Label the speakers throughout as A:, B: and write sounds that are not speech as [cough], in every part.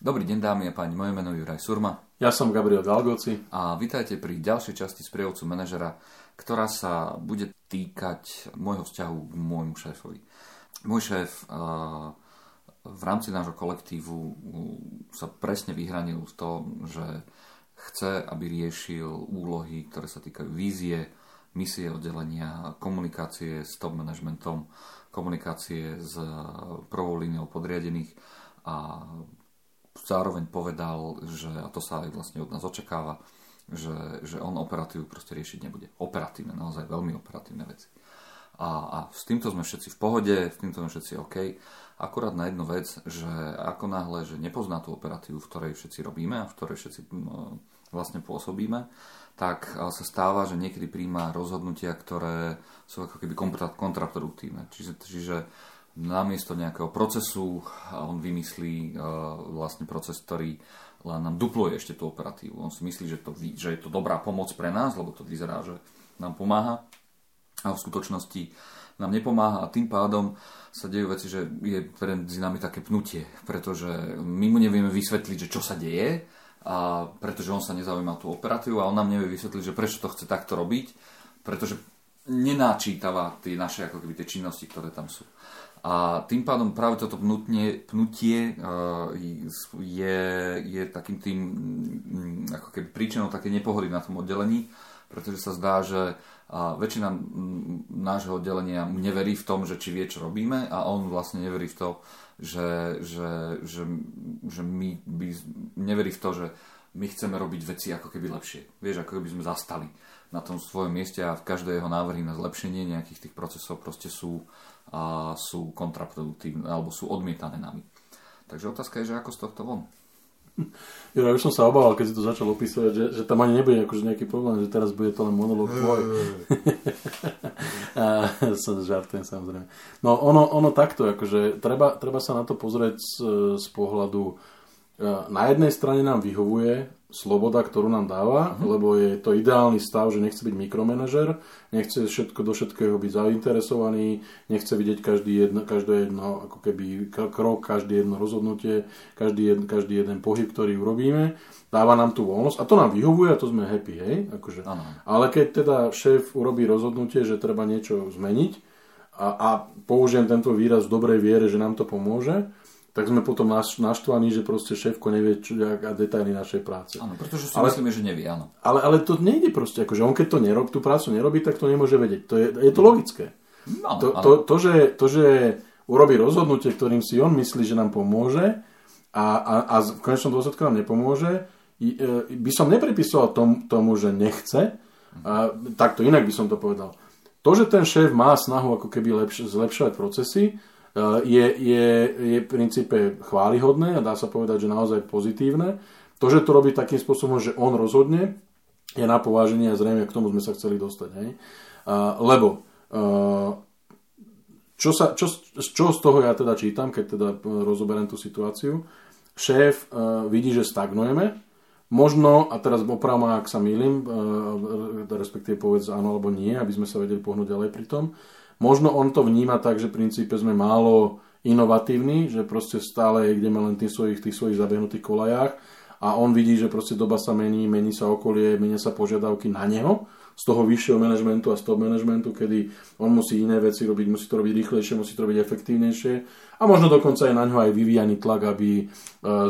A: Dobrý deň dámy a páni, moje meno je Juraj Surma.
B: Ja som Gabriel Galgoci.
A: A vítajte pri ďalšej časti sprievodcu manažera, ktorá sa bude týkať môjho vzťahu k môjmu šéfovi. Môj šéf v rámci nášho kolektívu sa presne vyhranil v tom, že chce, aby riešil úlohy, ktoré sa týkajú vízie, misie oddelenia, komunikácie s top managementom, komunikácie s prvou líniou podriadených a zároveň povedal, že, a to sa aj vlastne od nás očakáva, že, že on operatívu proste riešiť nebude. Operatívne, naozaj veľmi operatívne veci. A, a s týmto sme všetci v pohode, s týmto sme všetci OK. Akurát na jednu vec, že ako náhle, že nepozná tú operatívu, v ktorej všetci robíme a v ktorej všetci vlastne pôsobíme, tak sa stáva, že niekedy príjma rozhodnutia, ktoré sú ako keby kontraproduktívne. Čiže, čiže namiesto nejakého procesu on vymyslí vlastne proces, ktorý len nám dupluje ešte tú operatívu. On si myslí, že, to, že je to dobrá pomoc pre nás, lebo to vyzerá, že nám pomáha a v skutočnosti nám nepomáha a tým pádom sa dejú veci, že je medzi nami také pnutie, pretože my mu nevieme vysvetliť, že čo sa deje, a pretože on sa nezaujíma tú operatívu a on nám nevie vysvetliť, že prečo to chce takto robiť, pretože nenáčítava tie naše ako keby tie činnosti, ktoré tam sú. A tým pádom práve toto pnutie, pnutie je, je takým tým mm, ako keby príčinou také nepohody na tom oddelení, pretože sa zdá, že väčšina nášho oddelenia neverí v tom, že či vie, čo robíme a on vlastne neverí v to, že, že, že, že my by, neverí v to, že my chceme robiť veci ako keby lepšie. Vieš, ako keby sme zastali na tom svojom mieste a v každé jeho návrhy na zlepšenie nejakých tých procesov proste sú, a sú kontraproduktívne alebo sú odmietané nami. Takže otázka je, že ako z tohto von? [laughs]
B: Ja už som sa obával, keď si to začal opísať, že, že tam ani nebude akože nejaký problém, že teraz bude to len monolog tvoj. [laughs] som žartujem samozrejme. No ono, ono takto, akože treba, treba sa na to pozrieť z, z pohľadu e, na jednej strane nám vyhovuje sloboda, ktorú nám dáva, uh-huh. lebo je to ideálny stav, že nechce byť mikromanažer, nechce všetko do všetkého byť zainteresovaný, nechce vidieť každý jedno, každé jedno ako keby krok, každý jedno rozhodnutie, každý, jedno, každý jeden pohyb, ktorý urobíme. Dáva nám tú voľnosť a to nám vyhovuje a to sme happy, hej? Akože. Uh-huh. Ale keď teda šéf urobí rozhodnutie, že treba niečo zmeniť a, a použijem tento výraz v dobrej viere, že nám to pomôže, tak sme potom naštvaní, že proste šéfko nevie čo, a detaily našej práce.
A: Áno, pretože si ale, myslíme, že nevie, áno.
B: Ale, ale to nejde proste, akože on keď to nerob, tú prácu nerobí, tak to nemôže vedieť. To je, je to logické. No, to, to, to, že, to, že urobí rozhodnutie, ktorým si on myslí, že nám pomôže a, a, a v konečnom dôsledku nám nepomôže, e, by som nepripisoval tom, tomu, že nechce, a, takto inak by som to povedal. To, že ten šéf má snahu ako keby lepš- zlepšovať procesy, je, je, je v princípe chválihodné a dá sa povedať, že naozaj pozitívne. To, že to robí takým spôsobom, že on rozhodne, je na pováženie a zrejme k tomu sme sa chceli dostať. Hej? Lebo uh, čo, sa, čo, čo z toho ja teda čítam, keď teda rozoberiem tú situáciu, šéf vidí, že stagnujeme, možno, a teraz opravom, ak sa milím, respektíve povedz áno alebo nie, aby sme sa vedeli pohnúť ďalej pri tom, Možno on to vníma tak, že v princípe sme málo inovatívni, že proste stále ideme len tých svojich, tých svojich zabehnutých kolajách a on vidí, že proste doba sa mení, mení sa okolie, menia sa požiadavky na neho z toho vyššieho manažmentu a z toho manažmentu, kedy on musí iné veci robiť, musí to robiť rýchlejšie, musí to robiť efektívnejšie a možno dokonca je na ňo aj vyvíjaný tlak, aby e,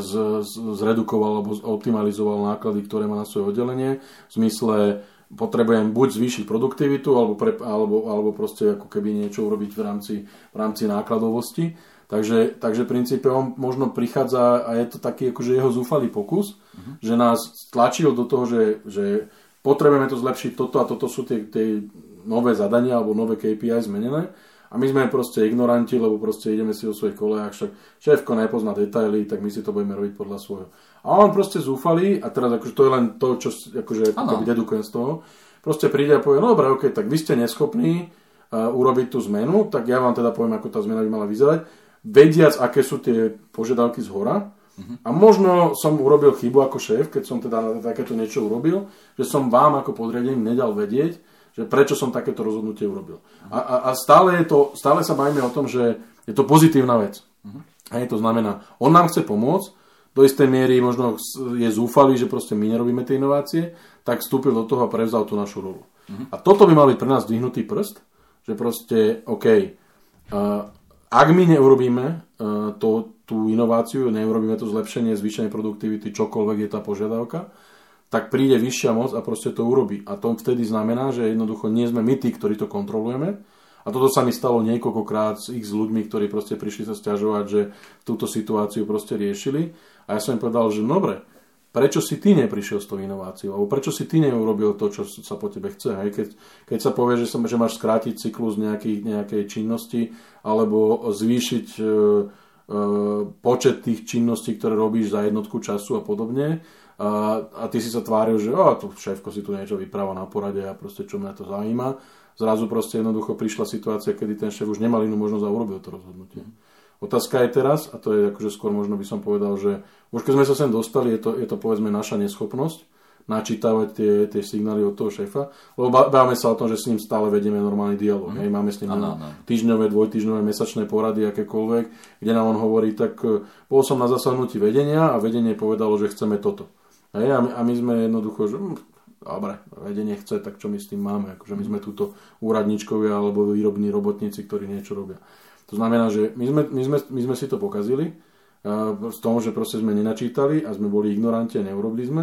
B: z, z, zredukoval alebo optimalizoval náklady, ktoré má na svoje oddelenie v zmysle potrebujem buď zvýšiť produktivitu, alebo, pre, alebo, alebo proste ako keby niečo urobiť v rámci, v rámci nákladovosti. Takže, takže princípe on možno prichádza a je to taký akože jeho zúfalý pokus, uh-huh. že nás tlačil do toho, že, že potrebujeme to zlepšiť, toto a toto sú tie, tie nové zadania alebo nové KPI zmenené a my sme proste ignoranti, lebo proste ideme si o svojich kolejách, však šéfko nepozná detaily, tak my si to budeme robiť podľa svojho. A on proste zúfalý, a teraz akože to je len to, čo akože, dedukujem z toho, proste príde a povie, no dobre, ok, tak vy ste neschopní uh, urobiť tú zmenu, tak ja vám teda poviem, ako tá zmena by mala vyzerať, vediac, aké sú tie požiadavky z hora, uh-huh. a možno som urobil chybu ako šéf, keď som teda takéto niečo urobil, že som vám ako podriadený nedal vedieť, že prečo som takéto rozhodnutie urobil. A, a, a stále, je to, stále sa bavíme o tom, že je to pozitívna vec. Uh-huh. Hej, to znamená, on nám chce pomôcť, do istej miery možno je zúfalý, že proste my nerobíme tie inovácie, tak vstúpil do toho a prevzal tú našu rolu. Uh-huh. A toto by mal byť pre nás dvihnutý prst, že proste, OK, uh, ak my neurobíme uh, to, tú inováciu, neurobíme to zlepšenie, zvýšenie produktivity, čokoľvek je tá požiadavka, tak príde vyššia moc a proste to urobí. A to vtedy znamená, že jednoducho nie sme my tí, ktorí to kontrolujeme. A toto sa mi stalo niekoľkokrát s s ľuďmi, ktorí proste prišli sa stiažovať, že túto situáciu proste riešili. A ja som im povedal, že dobre, prečo si ty neprišiel s tou inováciou? Alebo prečo si ty neurobil to, čo sa po tebe chce? Hej? Keď, keď sa povie, že, sa, že máš skrátiť cyklus nejakej, nejakej činnosti alebo zvýšiť e, e, počet tých činností, ktoré robíš za jednotku času a podobne, a, a ty si sa tváril, že o, to šéfko si tu niečo vypráva na porade a proste čo mňa to zaujíma. Zrazu proste jednoducho prišla situácia, kedy ten šéf už nemal inú možnosť a urobil to rozhodnutie. Otázka je teraz, a to je akože skôr možno by som povedal, že už keď sme sa sem dostali, je to, je to povedzme naša neschopnosť načítavať tie, tie signály od toho šéfa, lebo bávame sa o tom, že s ním stále vedieme normálny dialog. Mm. Hej, máme s ním ano, ano. týždňové, dvojtýždňové, mesačné porady, akékoľvek, kde nám on hovorí, tak e, bol som na zasadnutí vedenia a vedenie povedalo, že chceme toto. Hej, a, my, a my sme jednoducho, že hm, dobre, vedenie chce, tak čo my s tým máme? Akože my sme túto úradníčkovia alebo výrobní robotníci, ktorí niečo robia. To znamená, že my sme, my sme, my sme si to pokazili z toho, že proste sme nenačítali a sme boli ignoranti a neurobili sme.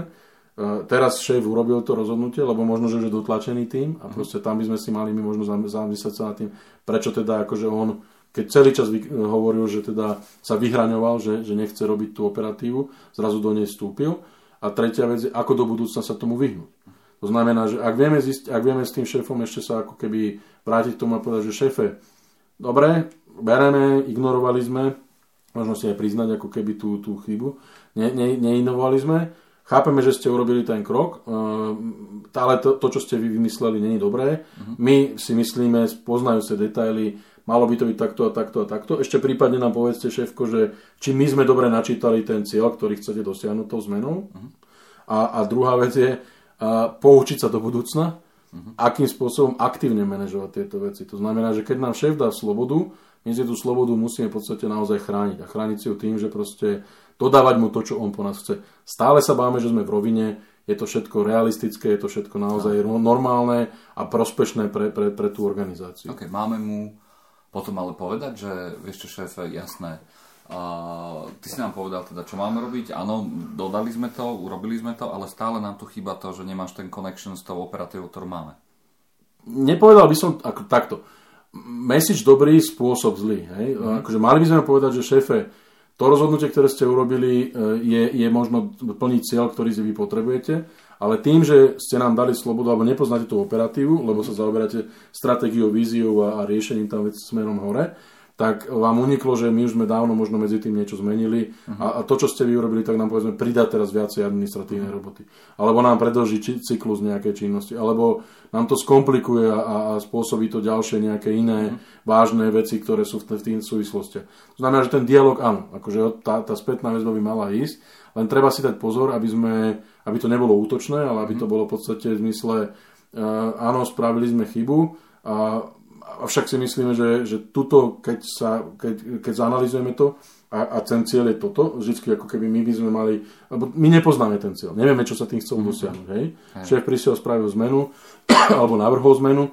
B: Teraz šéf urobil to rozhodnutie, lebo možno, že je dotlačený tým a mhm. proste tam by sme si mali my možno zamyslieť sa nad tým, prečo teda akože on keď celý čas hovoril, že teda sa vyhraňoval, že, že nechce robiť tú operatívu, zrazu do nej vstúpil a tretia vec je, ako do budúcna sa tomu vyhnúť. To znamená, že ak vieme, zist, ak vieme s tým šéfom ešte sa ako keby vrátiť k tomu a povedať, že šéfe, dobre, bereme, ignorovali sme, možno si aj priznať ako keby tú, tú chybu, ne, ne, neinovovali sme, chápeme, že ste urobili ten krok, uh, ale to, to, čo ste vy vymysleli, není dobré. Uh-huh. My si myslíme, poznajú sa detaily, malo by to byť takto a takto a takto. Ešte prípadne nám povedzte, šéfko, že či my sme dobre načítali ten cieľ, ktorý chcete dosiahnuť tou zmenou. Uh-huh. A, a druhá vec je uh, poučiť sa do budúcna, uh-huh. akým spôsobom aktívne manažovať tieto veci. To znamená, že keď nám šéf dá slobodu, my si tú slobodu musíme v podstate naozaj chrániť. A chrániť si ju tým, že proste dodávať mu to, čo on po nás chce. Stále sa báme, že sme v rovine, je to všetko realistické, je to všetko naozaj no. normálne a prospešné pre, pre, pre tú organizáciu.
A: Okay, máme mu potom ale povedať, že vieš čo šéfe, jasné, a ty si nám povedal teda, čo máme robiť. Áno, dodali sme to, urobili sme to, ale stále nám tu chýba to, že nemáš ten connection s tou operatívou, ktorú máme.
B: Nepovedal by som ako takto. Message dobrý, spôsob zlý. Hej? Mm. Akože mali by sme povedať, že šéfe, to rozhodnutie, ktoré ste urobili, e, je, je možno plný cieľ, ktorý si vy potrebujete ale tým, že ste nám dali slobodu, alebo nepoznáte tú operatívu, lebo sa zaoberáte stratégiou, víziou a, a riešením tam veci smerom hore, tak vám uniklo, že my už sme dávno možno medzi tým niečo zmenili uh-huh. a, a to, čo ste vy urobili, tak nám povedzme pridá teraz viacej administratívnej uh-huh. roboty. Alebo nám predlží či, cyklus nejakej činnosti, alebo nám to skomplikuje a, a spôsobí to ďalšie nejaké iné uh-huh. vážne veci, ktoré sú v, v tých súvislostiach. To znamená, že ten dialog áno, akože tá, tá spätná väzba by mala ísť, len treba si dať pozor, aby sme aby to nebolo útočné, ale aby to mhm. bolo v podstate v zmysle, uh, áno, spravili sme chybu, a, avšak si myslíme, že, že tuto, keď, sa, keď, keď zanalizujeme to, a, a ten cieľ je toto, vždy ako keby my by sme mali, lebo my nepoznáme ten cieľ, nevieme, čo sa tým chcel mhm. dosiahnuť, hej? hej. Šéf prišiel, spravil zmenu, [clears throat] alebo navrhol zmenu,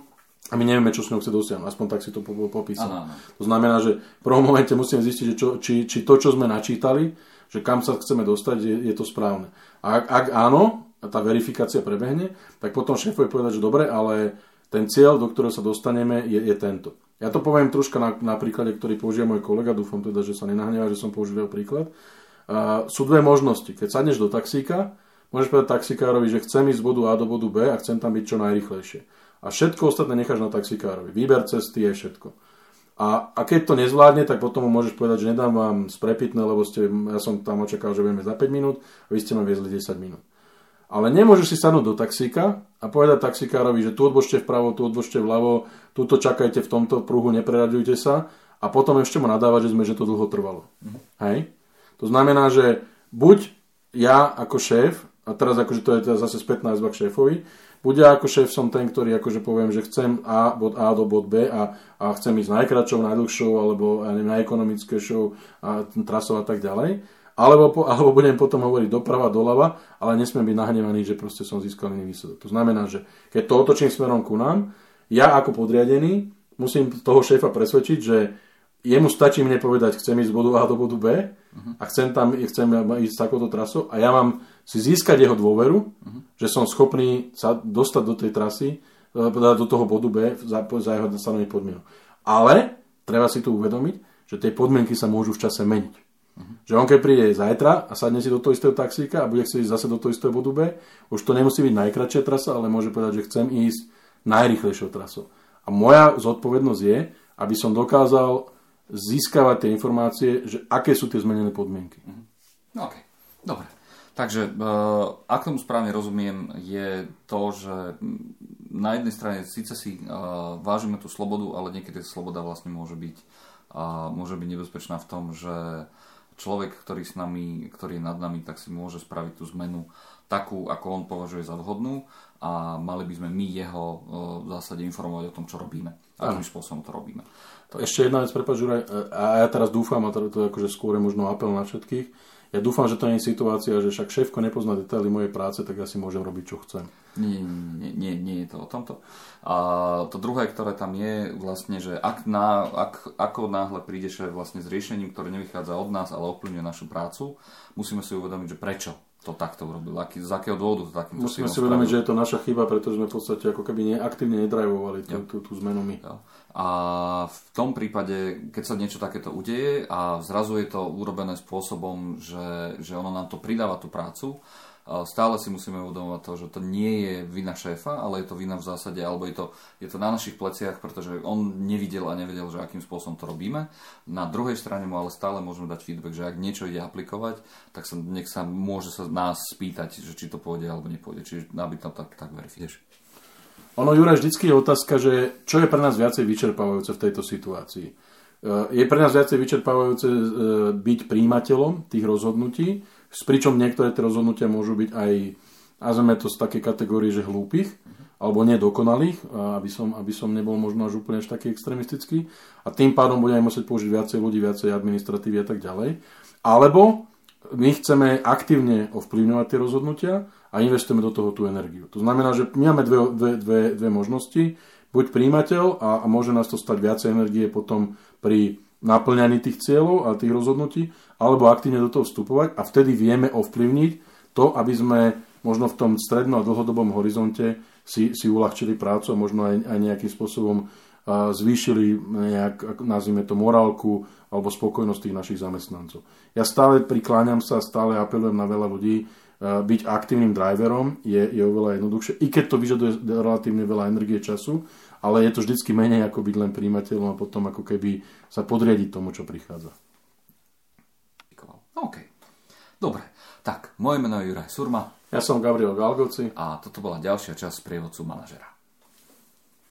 B: a my nevieme, čo s ňou chce dosiahnuť. Aspoň tak si to popísal. To znamená, že v prvom momente musíme zistiť, že čo, či, či to, čo sme načítali, že kam sa chceme dostať, je, je to správne. A ak, ak áno, a tá verifikácia prebehne, tak potom šéf bude povedať, že dobre, ale ten cieľ, do ktorého sa dostaneme, je, je tento. Ja to poviem troška na, na príklade, ktorý použije môj kolega, dúfam teda, že sa nenahneva, že som použil príklad. Uh, sú dve možnosti. Keď sadneš do taxíka, môžeš povedať taxikárovi, že chcem ísť z bodu A do bodu B a chcem tam byť čo najrychlejšie. A všetko ostatné necháš na taxikárovi. Výber cesty je všetko. A, a keď to nezvládne, tak potom mu môžeš povedať, že nedám vám sprepitné, lebo ste, ja som tam očakal, že budeme za 5 minút a vy ste ma viezli 10 minút. Ale nemôžeš si sadnúť do taxíka a povedať taxikárovi, že tu odbočte vpravo, tu odbočte vľavo, tuto čakajte v tomto pruhu, nepreraďujte sa a potom ešte mu nadávať, že sme, že to dlho trvalo. Mm. Hej? To znamená, že buď ja ako šéf, a teraz akože to je teda zase spätná izba k šéfovi, bude ako šéf som ten, ktorý akože poviem, že chcem A, bod A do bod B a, a chcem ísť najkračšou, najdlhšou alebo ja neviem, najekonomickejšou a trasou a tak ďalej. Alebo, alebo budem potom hovoriť doprava, doľava, ale nesmiem byť nahnevaný, že proste som získal iný výsledok. To znamená, že keď to otočím smerom ku nám, ja ako podriadený musím toho šéfa presvedčiť, že jemu stačí mne povedať, chcem ísť z bodu A do bodu B uh-huh. a chcem tam chcem ísť takouto trasou a ja mám si získať jeho dôveru, uh-huh. že som schopný sa dostať do tej trasy, e, do toho bodu B za, za jeho stanovených podmienok. Ale treba si tu uvedomiť, že tie podmienky sa môžu v čase meniť. Uh-huh. Že on keď príde zajtra a sadne si do toho istého taxíka a bude chcieť ísť zase do toho istého bodu B, už to nemusí byť najkračšia trasa, ale môže povedať, že chcem ísť najrychlejšou trasou. A moja zodpovednosť je, aby som dokázal získavať tie informácie, že aké sú tie zmenené podmienky.
A: Uh-huh. OK, dobre. Takže, e, ak tomu správne rozumiem, je to, že na jednej strane síce si e, vážime tú slobodu, ale niekedy sloboda vlastne môže byť, môže byť nebezpečná v tom, že človek, ktorý, s nami, ktorý je nad nami, tak si môže spraviť tú zmenu takú, ako on považuje za vhodnú a mali by sme my jeho e, v zásade informovať o tom, čo robíme. Akým spôsobom to robíme.
B: To Ešte jedna vec, prepáč, Juraj, a ja teraz dúfam, a to je akože skôr je možno apel na všetkých, ja dúfam, že to nie je situácia, že však šéfko nepozná detaily mojej práce, tak ja si môžem robiť, čo chcem.
A: Nie, nie, nie, nie je to o tomto. A to druhé, ktoré tam je, vlastne, že ak, na, ak ako náhle príde šéf vlastne s riešením, ktoré nevychádza od nás, ale ovplyvňuje našu prácu, musíme si uvedomiť, že prečo to takto urobil, aký, z akého dôvodu to takým
B: Musíme si uvedomiť, že je to naša chyba, pretože sme v podstate ako keby neaktívne nedrajvovali tú, tú, tú zmenu my.
A: Jo. A v tom prípade, keď sa niečo takéto udeje a zrazu je to urobené spôsobom, že, že ono nám to pridáva tú prácu, stále si musíme uvedomovať to, že to nie je vina šéfa, ale je to vina v zásade, alebo je to, je to na našich pleciach, pretože on nevidel a nevedel, že akým spôsobom to robíme. Na druhej strane mu ale stále môžeme dať feedback, že ak niečo ide aplikovať, tak sa, nech sa môže sa nás spýtať, že či to pôjde alebo nepôjde. Čiže aby tam tak, tak verifikuješ.
B: Ono, Juraj, vždycky je otázka, že čo je pre nás viacej vyčerpávajúce v tejto situácii. E, je pre nás viacej vyčerpávajúce e, byť príjimateľom tých rozhodnutí, pričom niektoré tie rozhodnutia môžu byť aj, nazveme to z také kategórie, že hlúpych, alebo nedokonalých, aby som, aby som nebol možno až úplne až taký extremistický. A tým pádom budeme musieť použiť viacej ľudí, viacej administratívy a tak ďalej. Alebo my chceme aktívne ovplyvňovať tie rozhodnutia a investujeme do toho tú energiu. To znamená, že my máme dve, dve, dve, dve možnosti. Buď príjimateľ a, a môže nás to stať viacej energie potom pri naplňaní tých cieľov a tých rozhodnutí, alebo aktívne do toho vstupovať a vtedy vieme ovplyvniť to, aby sme možno v tom strednom a dlhodobom horizonte si, si uľahčili prácu a možno aj, aj nejakým spôsobom zvýšili nejak, nazvime to, morálku alebo spokojnosť tých našich zamestnancov. Ja stále prikláňam sa, stále apelujem na veľa ľudí, byť aktívnym driverom je, je oveľa jednoduchšie, i keď to vyžaduje relatívne veľa energie času, ale je to vždycky menej ako byť len príjimateľom a potom ako keby sa podriadiť tomu, čo prichádza.
A: OK. Dobre. Tak, moje meno je Juraj Surma.
B: Ja som Gabriel Galgoci.
A: A toto bola ďalšia časť prievodcu manažera.